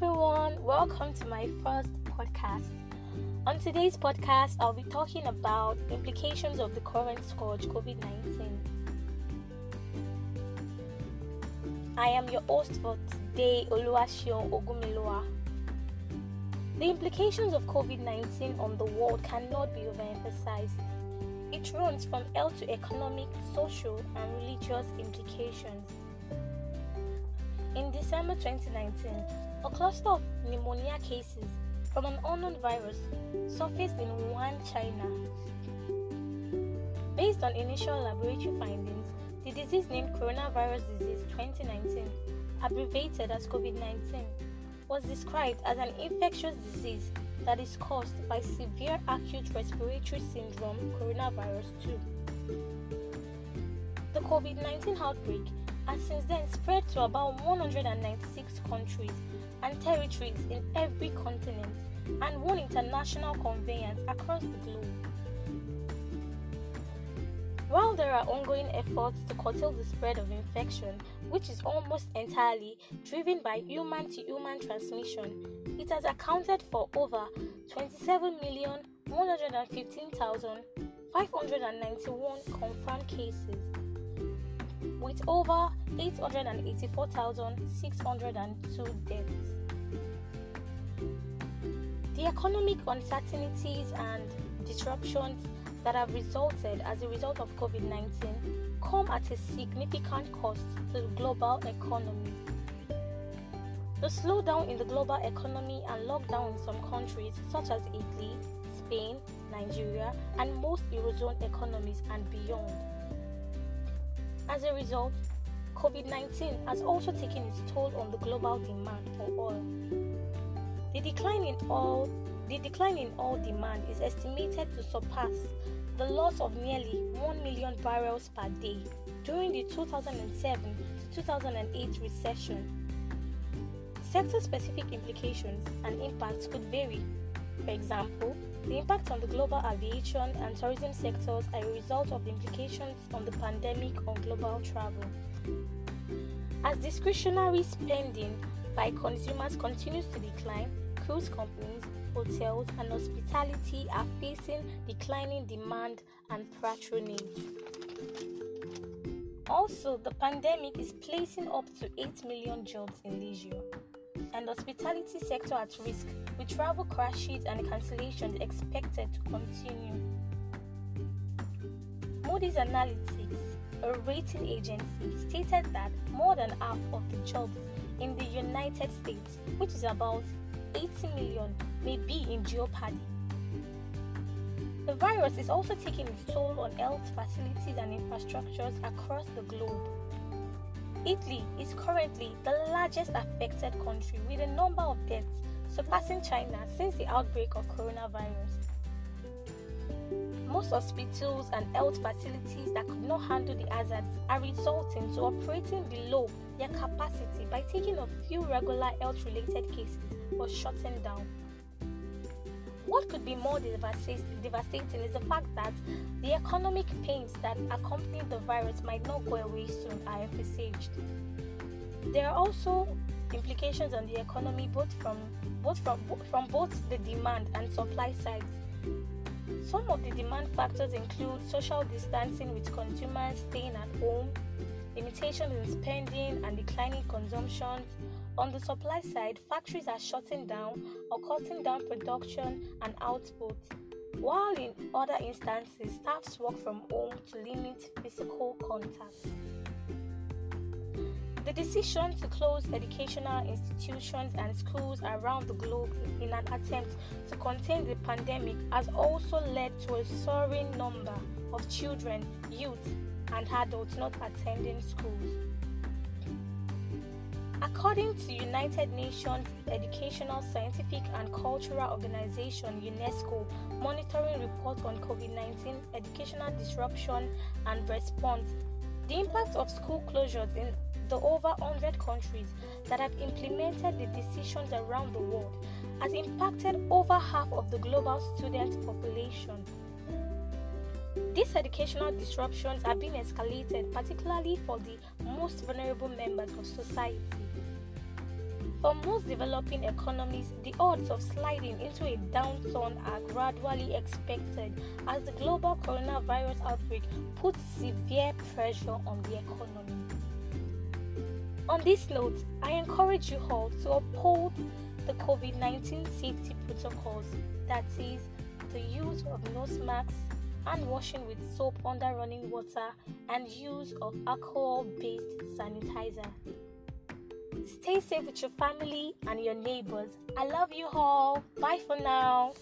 welcome to my first podcast. On today's podcast, I'll be talking about implications of the current scourge COVID-19. I am your host for today, Oluwaseun Ogumiloa. The implications of COVID-19 on the world cannot be overemphasized. It runs from health to economic, social, and religious implications. In December 2019, a cluster of pneumonia cases from an unknown virus surfaced in Wuhan, China. Based on initial laboratory findings, the disease named coronavirus disease 2019, abbreviated as COVID 19, was described as an infectious disease that is caused by severe acute respiratory syndrome coronavirus 2. The COVID 19 outbreak has since then spread to about 196 countries and territories in every continent and won international conveyance across the globe. While there are ongoing efforts to curtail the spread of infection, which is almost entirely driven by human to human transmission, it has accounted for over 27,115,591 confirmed cases with over 884,602 deaths. The economic uncertainties and disruptions that have resulted as a result of COVID 19 come at a significant cost to the global economy. The slowdown in the global economy and lockdown in some countries, such as Italy, Spain, Nigeria, and most Eurozone economies and beyond, as a result, COVID 19 has also taken its toll on the global demand for oil. The decline in oil, the decline in oil demand is estimated to surpass the loss of nearly 1 million barrels per day during the 2007 to 2008 recession. Sector specific implications and impacts could vary. For example, the impact on the global aviation and tourism sectors are a result of the implications on the pandemic on global travel. As discretionary spending by consumers continues to decline, cruise companies, hotels, and hospitality are facing declining demand and patronage. Also, the pandemic is placing up to 8 million jobs in leisure and hospitality sector at risk, with travel crashes and cancellations expected to continue. Moody's Analytics, a rating agency, stated that more than half of the jobs in the United States, which is about 80 million, may be in jeopardy. The virus is also taking its toll on health facilities and infrastructures across the globe. Italy is currently the largest affected country with a number of deaths surpassing China since the outbreak of coronavirus. Most hospitals and health facilities that could not handle the hazards are resorting to operating below their capacity by taking a few regular health related cases or shutting down. What could be more devastating is the fact that the economic pains that accompany the virus might not go away soon are envisaged. There are also implications on the economy both from both from, from both the demand and supply sides. Some of the demand factors include social distancing with consumers staying at home, limitations in spending and declining consumptions, on the supply side, factories are shutting down or cutting down production and output, while in other instances, staffs work from home to limit physical contact. The decision to close educational institutions and schools around the globe in an attempt to contain the pandemic has also led to a soaring number of children, youth, and adults not attending schools. According to United Nations Educational, Scientific and Cultural Organization UNESCO monitoring report on COVID-19 educational disruption and response, the impact of school closures in the over 100 countries that have implemented the decisions around the world has impacted over half of the global student population. These educational disruptions are being escalated, particularly for the most vulnerable members of society. For most developing economies, the odds of sliding into a downturn are gradually expected as the global coronavirus outbreak puts severe pressure on the economy. On this note, I encourage you all to uphold the COVID 19 safety protocols that is, the use of nose masks, hand washing with soap under running water, and use of alcohol based sanitizer. Stay safe with your family and your neighbors. I love you all. Bye for now.